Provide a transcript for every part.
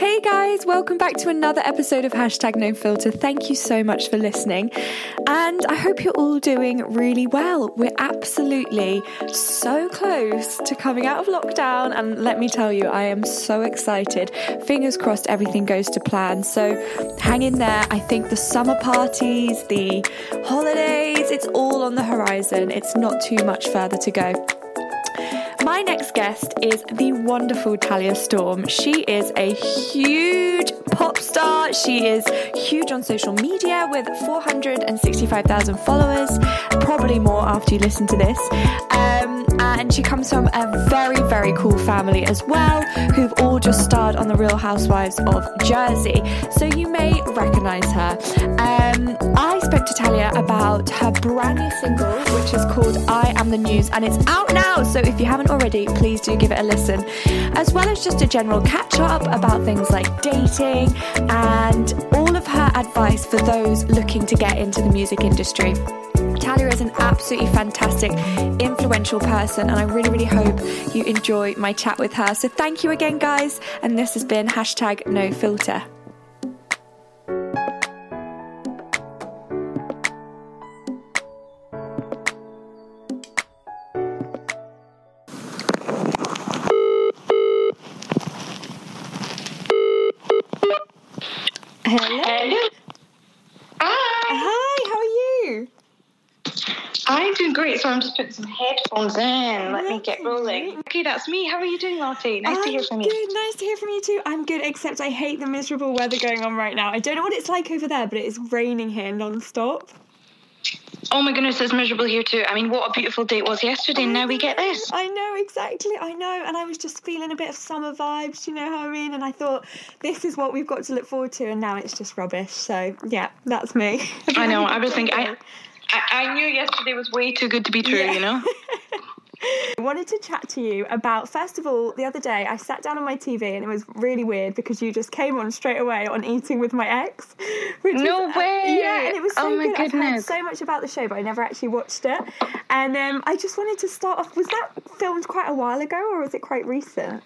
Hey guys, welcome back to another episode of Hashtag No Filter. Thank you so much for listening. And I hope you're all doing really well. We're absolutely so close to coming out of lockdown. And let me tell you, I am so excited. Fingers crossed everything goes to plan. So hang in there. I think the summer parties, the holidays, it's all on the horizon. It's not too much further to go. My next guest is the wonderful Talia Storm. She is a huge pop star. She is huge on social media with 465,000 followers, probably more after you listen to this. Um, and she comes from a very, very cool family as well, who've all just starred on The Real Housewives of Jersey. So you may recognize her. Um, I spoke to Talia about her brand new single, which is called I Am the News, and it's out now. So if you haven't already, please do give it a listen. As well as just a general catch up about things like dating and all of her advice for those looking to get into the music industry. Talia is an absolutely fantastic, influential person, and I really, really hope you enjoy my chat with her. So, thank you again, guys, and this has been hashtag no filter. I'm just putting some headphones in. Let me get rolling. Okay, that's me. How are you doing, Lottie? Nice to hear from you. Good, nice to hear from you too. I'm good, except I hate the miserable weather going on right now. I don't know what it's like over there, but it is raining here non-stop. Oh my goodness, it's miserable here too. I mean, what a beautiful day it was yesterday, and now we get this. I know exactly. I know, and I was just feeling a bit of summer vibes. You know how I mean? And I thought this is what we've got to look forward to, and now it's just rubbish. So yeah, that's me. I know. I was thinking. I, I, I knew yesterday was way too good to be true. Yeah. You know. I wanted to chat to you about first of all the other day I sat down on my TV and it was really weird because you just came on straight away on eating with my ex. Which No was, uh, way! yeah, and it was so Oh my good. I've heard so much about the show, but I never actually watched it. And um, I just wanted to start off. Was that filmed quite a while ago, or was it quite recent?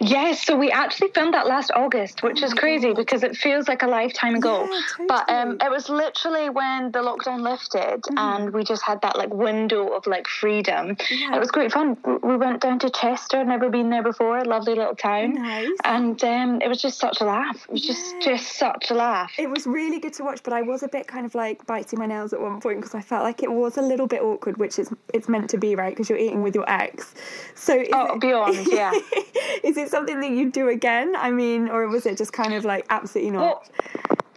Yes, so we actually filmed that last August, which Oh is crazy God. because it feels like a lifetime ago. Yeah, But um, it was literally when the lockdown lifted Mm-hmm. and we just had that like window of like freedom. Yeah. It was great fun. We went down to Chester, never been there before, lovely little town. Nice. And um, it was just such a laugh. It was just Yeah. just such a laugh. It was really good to watch, but I was a bit kind of like biting my nails at one point because I felt like it was a little bit awkward, which is it's meant to be, right? Because you're eating with your ex. So Oh, it- beyond, yeah. is it something that you'd do again? I mean, or was it just kind of like absolutely not? Well,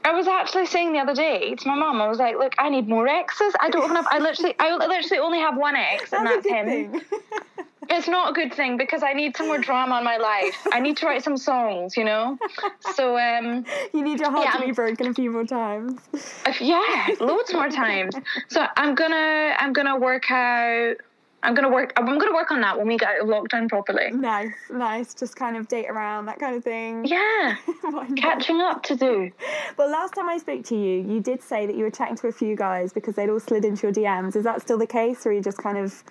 I was actually saying the other day to my mum, I was like, "Look, I need more exes. I don't have. I literally, I literally only have one ex, and That's that's a good him. It's not a good thing because I need some more drama in my life. I need to write some songs, you know. So um, you need your heart Yeah, to be broken a few more times. yeah, loads more times. So I'm gonna, I'm gonna work out. I'm gonna work. I'm gonna work on that when we get lockdown properly. nice, nice. Just kind of date around that kind of thing. Yeah, catching up to do. Well, last time I spoke to you, you did say that you were chatting to a few guys because they'd all slid into your DMs. Is that still the case, or are you just kind of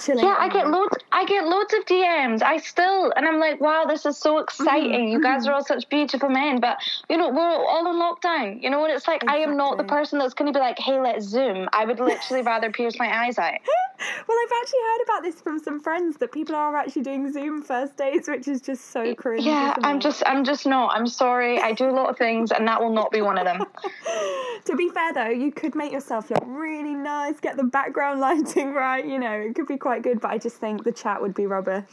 chilling? Yeah, I get loads. I get loads of DMs. I still, and I'm like, wow, this is so mm-hmm, exciting. You guys mm-hmm. are all such beautiful men, but you know, we're all in lockdown. You know what it's like? I am not the person that's going to be like, hey, let's zoom. I would literally rather pierce my eyes out. Well, I've actually heard about this from some friends that people are actually doing Zoom first dates, which is just so cringe. Yeah, I'm it? just, I'm just not. I'm sorry. I do a lot of things, and that will not be one of them. To be fair though, you could make yourself look really nice, get the background lighting right. You know, it could be quite good, but I just think the chat would be rubbish.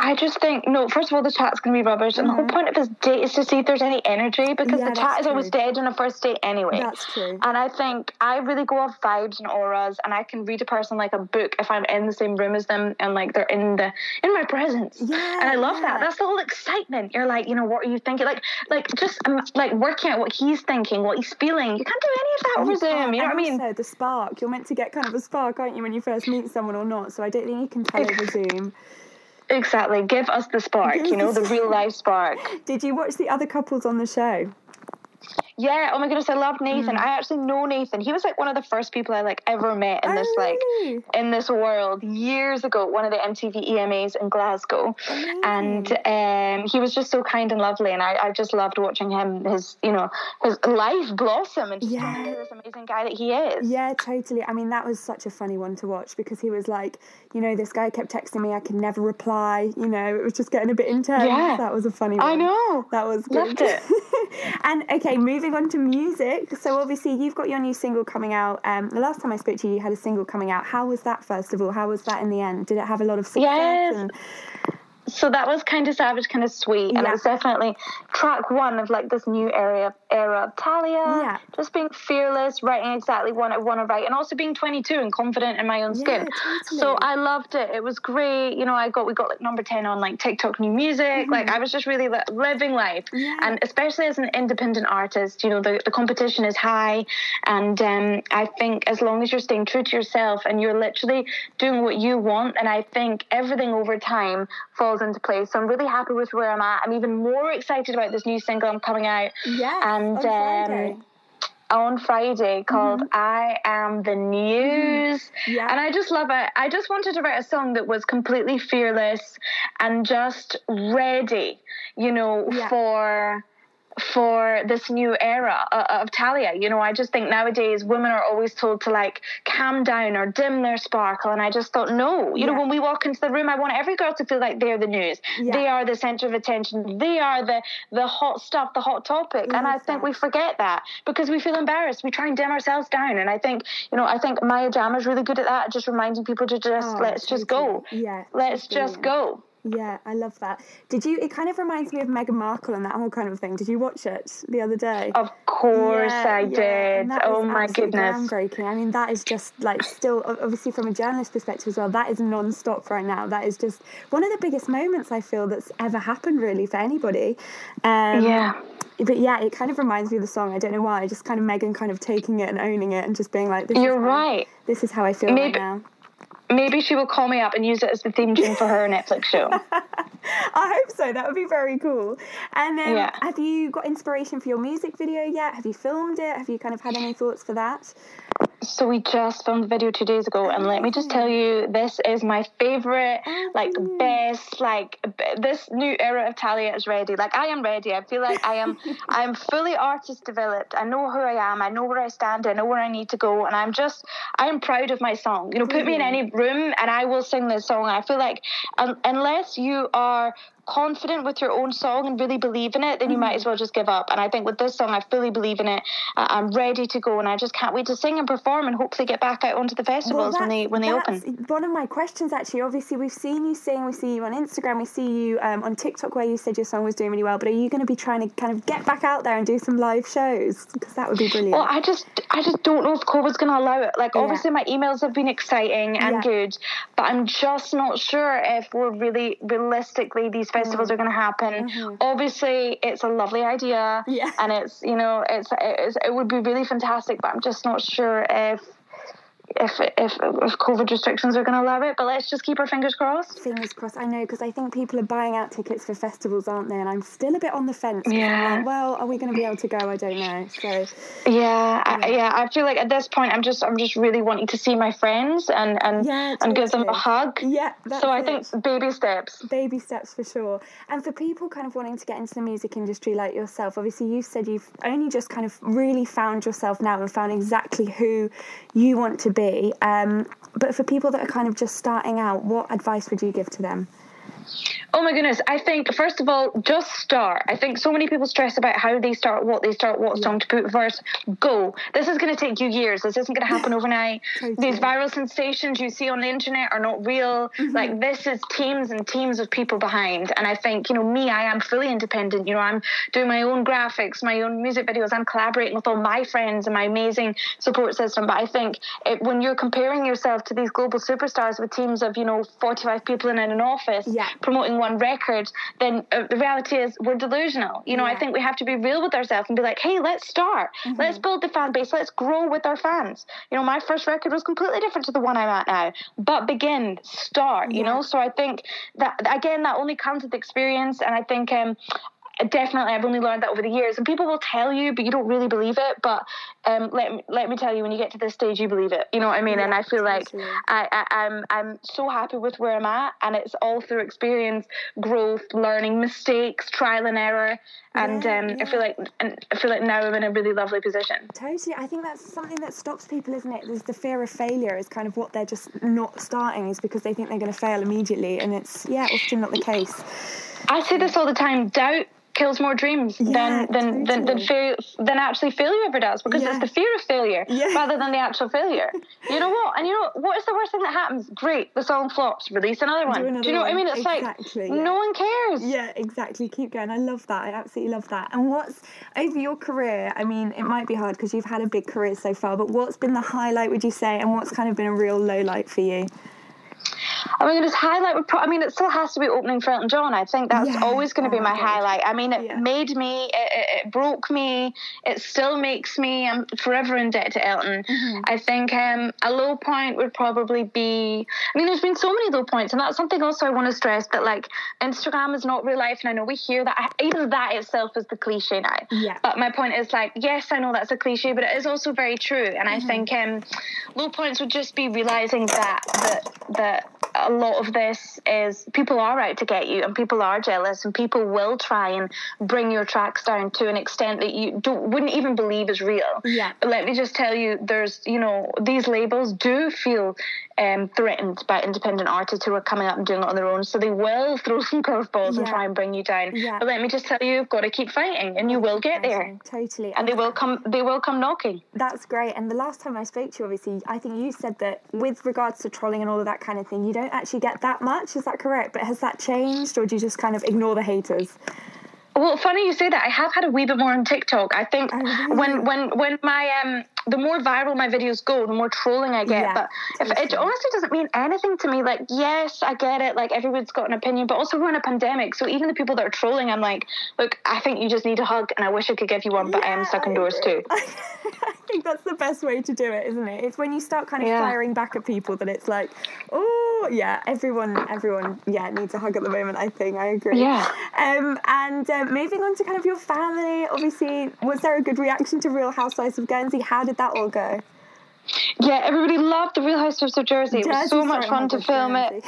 I just think no. First of all, the chat's going to be rubbish, and the whole point of this date is to see if there's any energy because Yeah, the chat is always dead on a first date anyway. That's true. And I think I really go off vibes and auras, and I can read a person like a book if I'm in the same room as them and like they're in the in my presence. Yeah, and I love yeah. that. That's the whole excitement. You're like, you know, what are you thinking? Like, like just um, like working out what he's thinking, what he's feeling. You can't do any of that over You Zoom. You know what I mean? Also, the spark. You're meant to get kind of a spark, aren't you, when you first meet someone or not? So I don't think you can tell over Zoom. Exactly. Give us the spark. You know, the real life spark. Did you watch the other couples on the show? Yeah. Oh my goodness, I love Nathan. Mm. I actually know Nathan. He was like one of the first people I like ever met in oh, this like in this world years ago. One of the MTV EMAs in Glasgow, and um, he was just so kind and lovely. And I, I just loved watching him. His you know his life blossom and just yeah. this amazing guy that he is. Yeah, totally. I mean, that was such a funny one to watch because he was like, you know, this guy kept texting me. I could never reply. You know, it was just getting a bit intense. Yeah. That was a funny one. I know. That was good. Loved it. and okay, moving on to music. So obviously you've got your new single coming out. Um, the last time I spoke to you, you had a single coming out. How was that? First of all, how was that in the end? Did it have a lot of success? Yes. And- so that was kind of savage, kind of sweet, and yeah. it was definitely track one of like this new era era of Talia. Yeah. Just being fearless, writing exactly what I want to write, and also being 22 and confident in my own skin. Yeah, totally. So I loved it. It was great. You know, I got we got like number 10 on like TikTok new music. Mm-hmm. Like I was just really li- living life, yeah. and especially as an independent artist, you know, the, the competition is high, and um, I think as long as you're staying true to yourself and you're literally doing what you want, and I think everything over time falls into place. So I'm really happy with where I'm at. I'm even more excited about this new single I'm coming out. Yeah. And on Friday. Um, on Friday called mm-hmm. I Am the News. Mm-hmm. Yeah. And I just love it. I just wanted to write a song that was completely fearless and just ready, you know, yeah. for for this new era uh, uh, of Talia. You know, I just think nowadays women are always told to like calm down or dim their sparkle. And I just thought, no, you yeah. know, when we walk into the room, I want every girl to feel like they're the news. Yeah. They are the center of attention. They are the, the hot stuff, the hot topic. and I think we forget that because we feel embarrassed. We try and dim ourselves down. And I think, you know, I think Maya Jama is really good at that, just reminding people to just oh, let's just go. Yeah. Let's just go. Yeah, I love that. Did you? It kind of reminds me of Meghan Markle and that whole kind of thing. Did you watch it the other day? Of course yeah, I yeah. did. Oh my goodness, groundbreaking. I mean, that is just like still, obviously from a journalist perspective as well. That is non-stop right now. That is just one of the biggest moments I feel that's ever happened really for anybody. Um, yeah but yeah, it kind of reminds me of the song. I don't know why. Just kind of Meghan kind of taking it and owning it and just being like, "You're right. this is how I feel Maybe, right now." Maybe she will call me up and use it as the theme tune for her Netflix show. I hope so. That would be very cool. And then, yeah. have you got inspiration for your music video yet? Have you filmed it? Have you kind of had any thoughts for that? So we just filmed the video two days ago, and let me just tell you, this is my favorite, like best, like b- this new era of Talia is ready. Like I am ready. I feel like I am, I am fully artist developed. I know who I am. I know where I stand. I know where I need to go, and I'm just, I am proud of my song. You know, put me in any room, and I will sing this song. I feel like, um, unless you are confident with your own song and really believe in it, then you mm. might as well just give up. And I think with this song, I fully believe in it. I'm ready to go, and I just can't wait to sing and perform, and hopefully get back out onto the festivals well, when they when they open. One of my questions, actually, obviously, we've seen you sing, we see you on Instagram, we see you um, on TikTok, where you said your song was doing really well. But are you going to be trying to kind of get back out there and do some live shows? Because that would be brilliant. Well, I just I just don't know if COVID's going to allow it. Like, yeah. obviously, my emails have been exciting and yeah. good, but I'm just not sure if we're really realistically these festivals mm. are going to happen happen. Mm-hmm. Obviously, it's a lovely idea, yeah. and it's you know it's, it's it would be really fantastic, but I'm just not sure if if if if COVID restrictions are going to allow it. But let's just keep our fingers crossed. Fingers crossed. I know because I think people are buying out tickets for festivals, aren't they? And I'm still a bit on the fence. Yeah. Like, well, are we going to be able to go? I don't know. So. Yeah, I, yeah. I feel like at this point, I'm just I'm just really wanting to see my friends and and yeah, and give them a hug. Yeah. so I think baby steps. Baby steps for sure. And for people kind of wanting to get into the music industry like yourself, obviously you said you've only just kind of really found yourself now and found exactly who you want to be. Um, but for people that are kind of just starting out, what advice would you give to them? Oh my goodness. I think, first of all, just start. I think so many people stress about how they start, what they start, what yeah. song to put first. Go. This is going to take you years. This isn't going to happen overnight. totally. These viral sensations you see on the internet are not real. Mm-hmm. Like, this is teams and teams of people behind. And I think, you know, me, I am fully independent. You know, I'm doing my own graphics, my own music videos. I'm collaborating with all my friends and my amazing support system. But I think it, when you're comparing yourself to these global superstars with teams of, you know, 45 people in an office yeah. promoting one record, then uh, the reality is we're delusional. You know, yeah. I think we have to be real with ourselves and be like, hey, let's start. Mm-hmm. Let's build the fan base. Let's grow with our fans. You know, my first record was completely different to the one I'm at now, but begin, start, you know? So I think that, again, that only comes with experience. And I think, um, definitely I've only learned that over the years. And people will tell you but you don't really believe it. But um, let, me, let me tell you when you get to this stage you believe it. You know what I mean? Yeah, and I feel like I, I, I'm I'm so happy with where I'm at. And it's all through experience growth learning mistakes trial and error. And yeah, um, yeah. I feel like and I feel like now I'm in a really lovely position. Totally. I think that's something that stops people isn't it? There's the fear of failure is kind of what they're just not starting is because they think they're going to fail immediately. And it's yeah often not the case I say this all the time doubt kills more dreams yeah, than than, totally. than than fail, than actually failure ever does because yeah. it's the fear of failure yeah. rather than the actual failure. you know what? And you know what is the worst thing that happens? Great, the song flops. Release another one. Do, another Do you know one. what I mean? It's exactly, like no one cares. Yeah, exactly. Keep going. I love that. I absolutely love that. And what's over your career? I mean, it might be hard because you've had a big career so far, but what's been the highlight? Would you say, and what's kind of been a real low light for you? I mean, his highlight. Pro- I mean, it still has to be opening for Elton John. I think that's yeah. always going to oh be my God. highlight. I mean, it yeah. made me. It, it, it, broke me. It still makes me. I'm forever in debt to Elton. Mm-hmm. I think um, a low point would probably be. I mean, there's been so many low points, and that's something also I want to stress that like Instagram is not real life, and I know we hear that. Even that itself is the cliche now. Yeah. But my point is like, yes, I know that's a cliche, but it is also very true. And mm-hmm. I think um, low points would just be realizing that that that a lot of this is people are out to get you and people are jealous and people will try and bring your tracks down to an extent that you don't wouldn't even believe is real. Yeah. But let me just tell you, there's you know these labels do feel um, threatened by independent artists who are coming up and doing it on their own, so they will throw some curveballs yeah. and try and bring you down. Yeah. But let me just tell you, you've got to keep fighting, and you will get there. Totally. And, and they will come. They will come knocking. That's great. And the last time I spoke to you, obviously, I think you said that with regards to trolling and all of that kind of thing, you don't actually get that much. Is that correct? But has that changed, or do you just kind of ignore the haters? Well, funny you say that. I have had a wee bit more on TikTok. I think oh, when when when my um the more viral my videos go, the more trolling I get. Yeah, but if, it honestly doesn't mean anything to me. Like, yes, I get it. Like, everyone's got an opinion, but also we're in a pandemic. So even the people that are trolling, I'm like, look, I think you just need a hug, and I wish I could give you one, but yeah, I am stuck indoors too. I think that's the best way to do it, isn't it? It's when you start kind of yeah. firing back at people that it's like, oh, yeah, everyone, everyone, yeah, needs a hug at the moment. I think I agree. Yeah. Um, and uh, moving on to kind of your family, obviously, was there a good reaction to Real Housewives of Guernsey? How did that all go? Yeah, everybody loved the Real Housewives of Jersey. It was so much fun to film Jersey.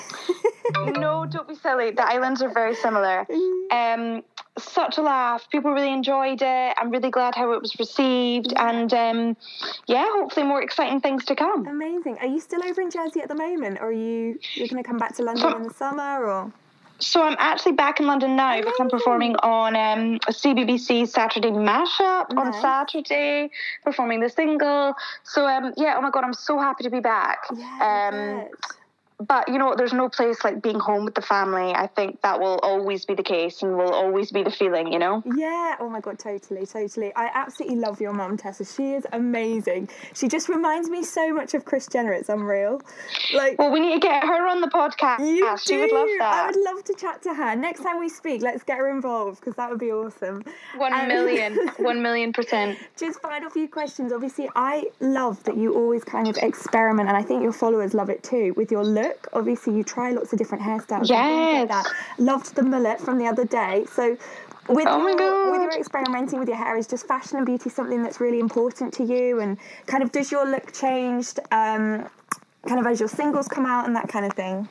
it. no, don't be silly. The islands are very similar. Um, such a laugh. People really enjoyed it. I'm really glad how it was received, and um, yeah, hopefully more exciting things to come. Amazing. Are you still over in Jersey at the moment, or are you you're going to come back to London so, in the summer, or? So I'm actually back in London now because I'm performing on um, a CBBC Saturday mashup nice. on Saturday, performing the single. So um, yeah, oh my god, I'm so happy to be back. Yeah, um, but you know there's no place like being home with the family. I think that will always be the case and will always be the feeling you know? Yeah. Oh my god totally totally. I absolutely love your mom tessa. She is amazing. She just reminds me so much of kris jenner. It's unreal. Like well we need to get her on the podcast. You do. she would love that. I would love to chat to her. Next time we speak let's get her involved because that would be awesome. One um, million. One million percent. Just final few questions. Obviously i love that you always kind of experiment and i think your followers love it too with your look look. Obviously, you try lots of different hairstyles. Yes. Like Loved the mullet from the other day. So, with, oh your, with your experimenting with your hair, is just fashion and beauty something that's really important to you? And kind of does your look change um, kind of as your singles come out and that kind of thing?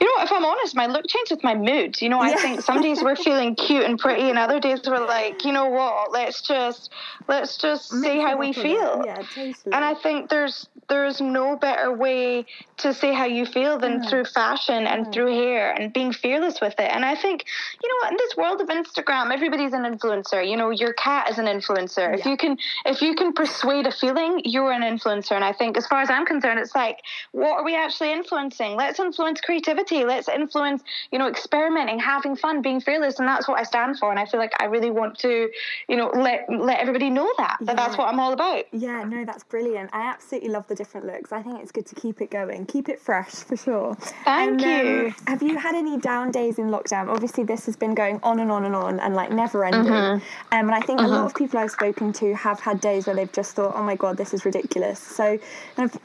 You know, if I'm honest, my look changed with my mood. You know, I yeah. think some days we're feeling cute and pretty, and other days we're like, you know what? Let's just let's just Mix see how we feel. Yeah, totally. And I think there's there's no better way to say how you feel than mm. through fashion and mm. through hair and being fearless with it. And I think, you know, in this world of Instagram, everybody's an influencer. You know, your cat is an influencer. Yeah. If you can if you can persuade a feeling, you're an influencer. And I think as far as I'm concerned, it's like, what are we actually influencing? Let's influence creativity. Let's influence, you know, experimenting, having fun, being fearless. And that's what I stand for. And I feel like I really want to, you know, let let everybody know that. That yeah. that's what I'm all about. Yeah, no, that's brilliant. I absolutely love the different looks. I think it's good to keep it going, keep it fresh for sure. Thank and, you. Um, have you had any down days in lockdown? Obviously, this has been going on and on and on and like never ending. Mm-hmm. Um, and I think mm-hmm. a lot mm-hmm. of people I've spoken to have had days where they've just thought, oh my God, this is ridiculous. So,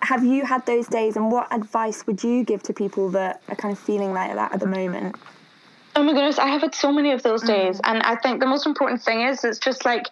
have you had those days and what advice would you give to people that are kind of feeling like that at the moment? Oh my goodness, I have had so many of those days. Mm. And I think the most important thing is it's just like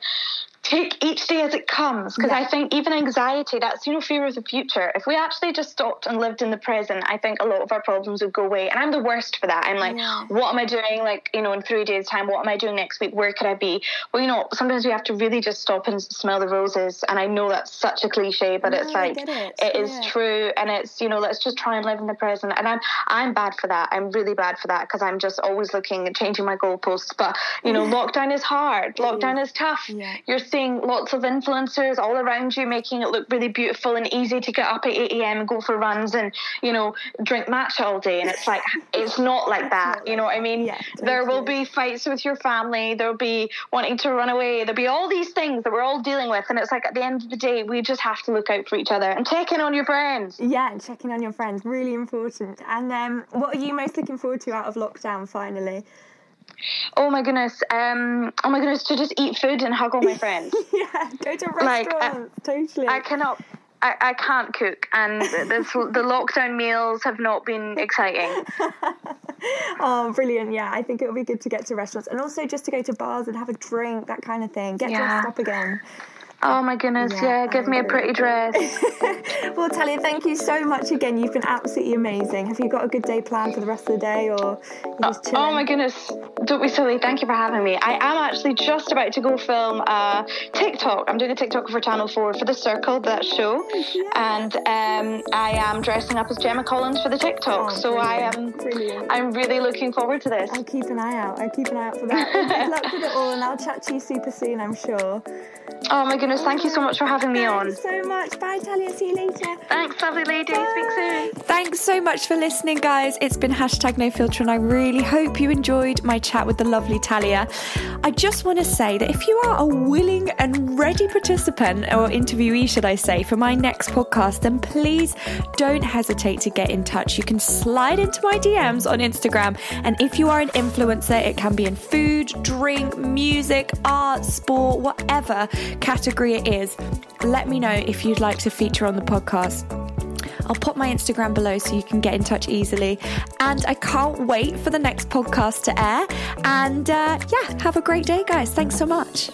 take each day as it comes. Because yeah. I think even anxiety that's you know fear of the future. If we actually just stopped and lived in the present I think a lot of our problems would go away. And I'm the worst for that. I'm like yeah. what am I doing? Like you know in three days time what am I doing next week? Where could I be? Well you know sometimes we have to really just stop and smell the roses. And I know that's such a cliche but no, it's like it. it is true. And it's you know let's just try and live in the present. And I'm I'm bad for that. I'm really bad for that because I'm just always looking and changing my goalposts. But you know lockdown is hard. Lockdown is. tough. You're seeing lots of influencers all around you making it look really beautiful and easy to get up at 8 a.m. and go for runs and, you know, drink matcha all day. And it's like, it's not like that. You know what I mean? Yeah, there will be fights with your family. There'll be wanting to run away. There'll be all these things that we're all dealing with. And it's like at the end of the day, we just have to look out for each other and check in on your friends. Yeah, checking on your friends. Really important. And um, what are you most looking forward to out of lockdown finally? Oh my goodness. Um, oh my goodness, to just eat food and hug all my friends. yeah, go to restaurants. Like, totally. I cannot. I, I can't cook, and the, the lockdown meals have not been exciting. oh, brilliant! Yeah, I think it'll be good to get to restaurants, and also just to go to bars and have a drink, that kind of thing. Get yeah. dressed up again. Oh my goodness, yeah, yeah give me a pretty dress. well, Talia, thank you so much again. You've been absolutely amazing. Have you got a good day planned for the rest of the day or just chilling? Oh my goodness, don't be silly. Thank you for having me. I am actually just about to go film a TikTok. I'm doing a TikTok for Channel 4 for The Circle, that show. Yeah. And um, I am dressing up as Gemma Collins for the TikTok. Oh, so I am brilliant. I'm really looking forward to this. I'll keep an eye out. I'll keep an eye out for that. good luck with it all and I'll chat to you super soon, I'm sure. Oh my goodness, thank you so much for having me Thanks on. Thanks so much. Bye, Talia. See you later. Thanks, lovely lady. Bye. Speak soon. Thanks so much for listening, guys. It's been hashtag no filter, and I really hope you enjoyed my chat with the lovely Talia. I just want to say that if you are a willing and ready participant, or interviewee, should I say, for my next podcast, then please don't hesitate to get in touch. You can slide into my DMs on Instagram, and if you are an influencer, it can be in food, drink, music, art, sport, whatever category it is, let me know if you'd like to feature on the podcast. I'll pop my Instagram below so you can get in touch easily. And I can't wait for the next podcast to air. And uh, yeah, have a great day, guys. Thanks so much.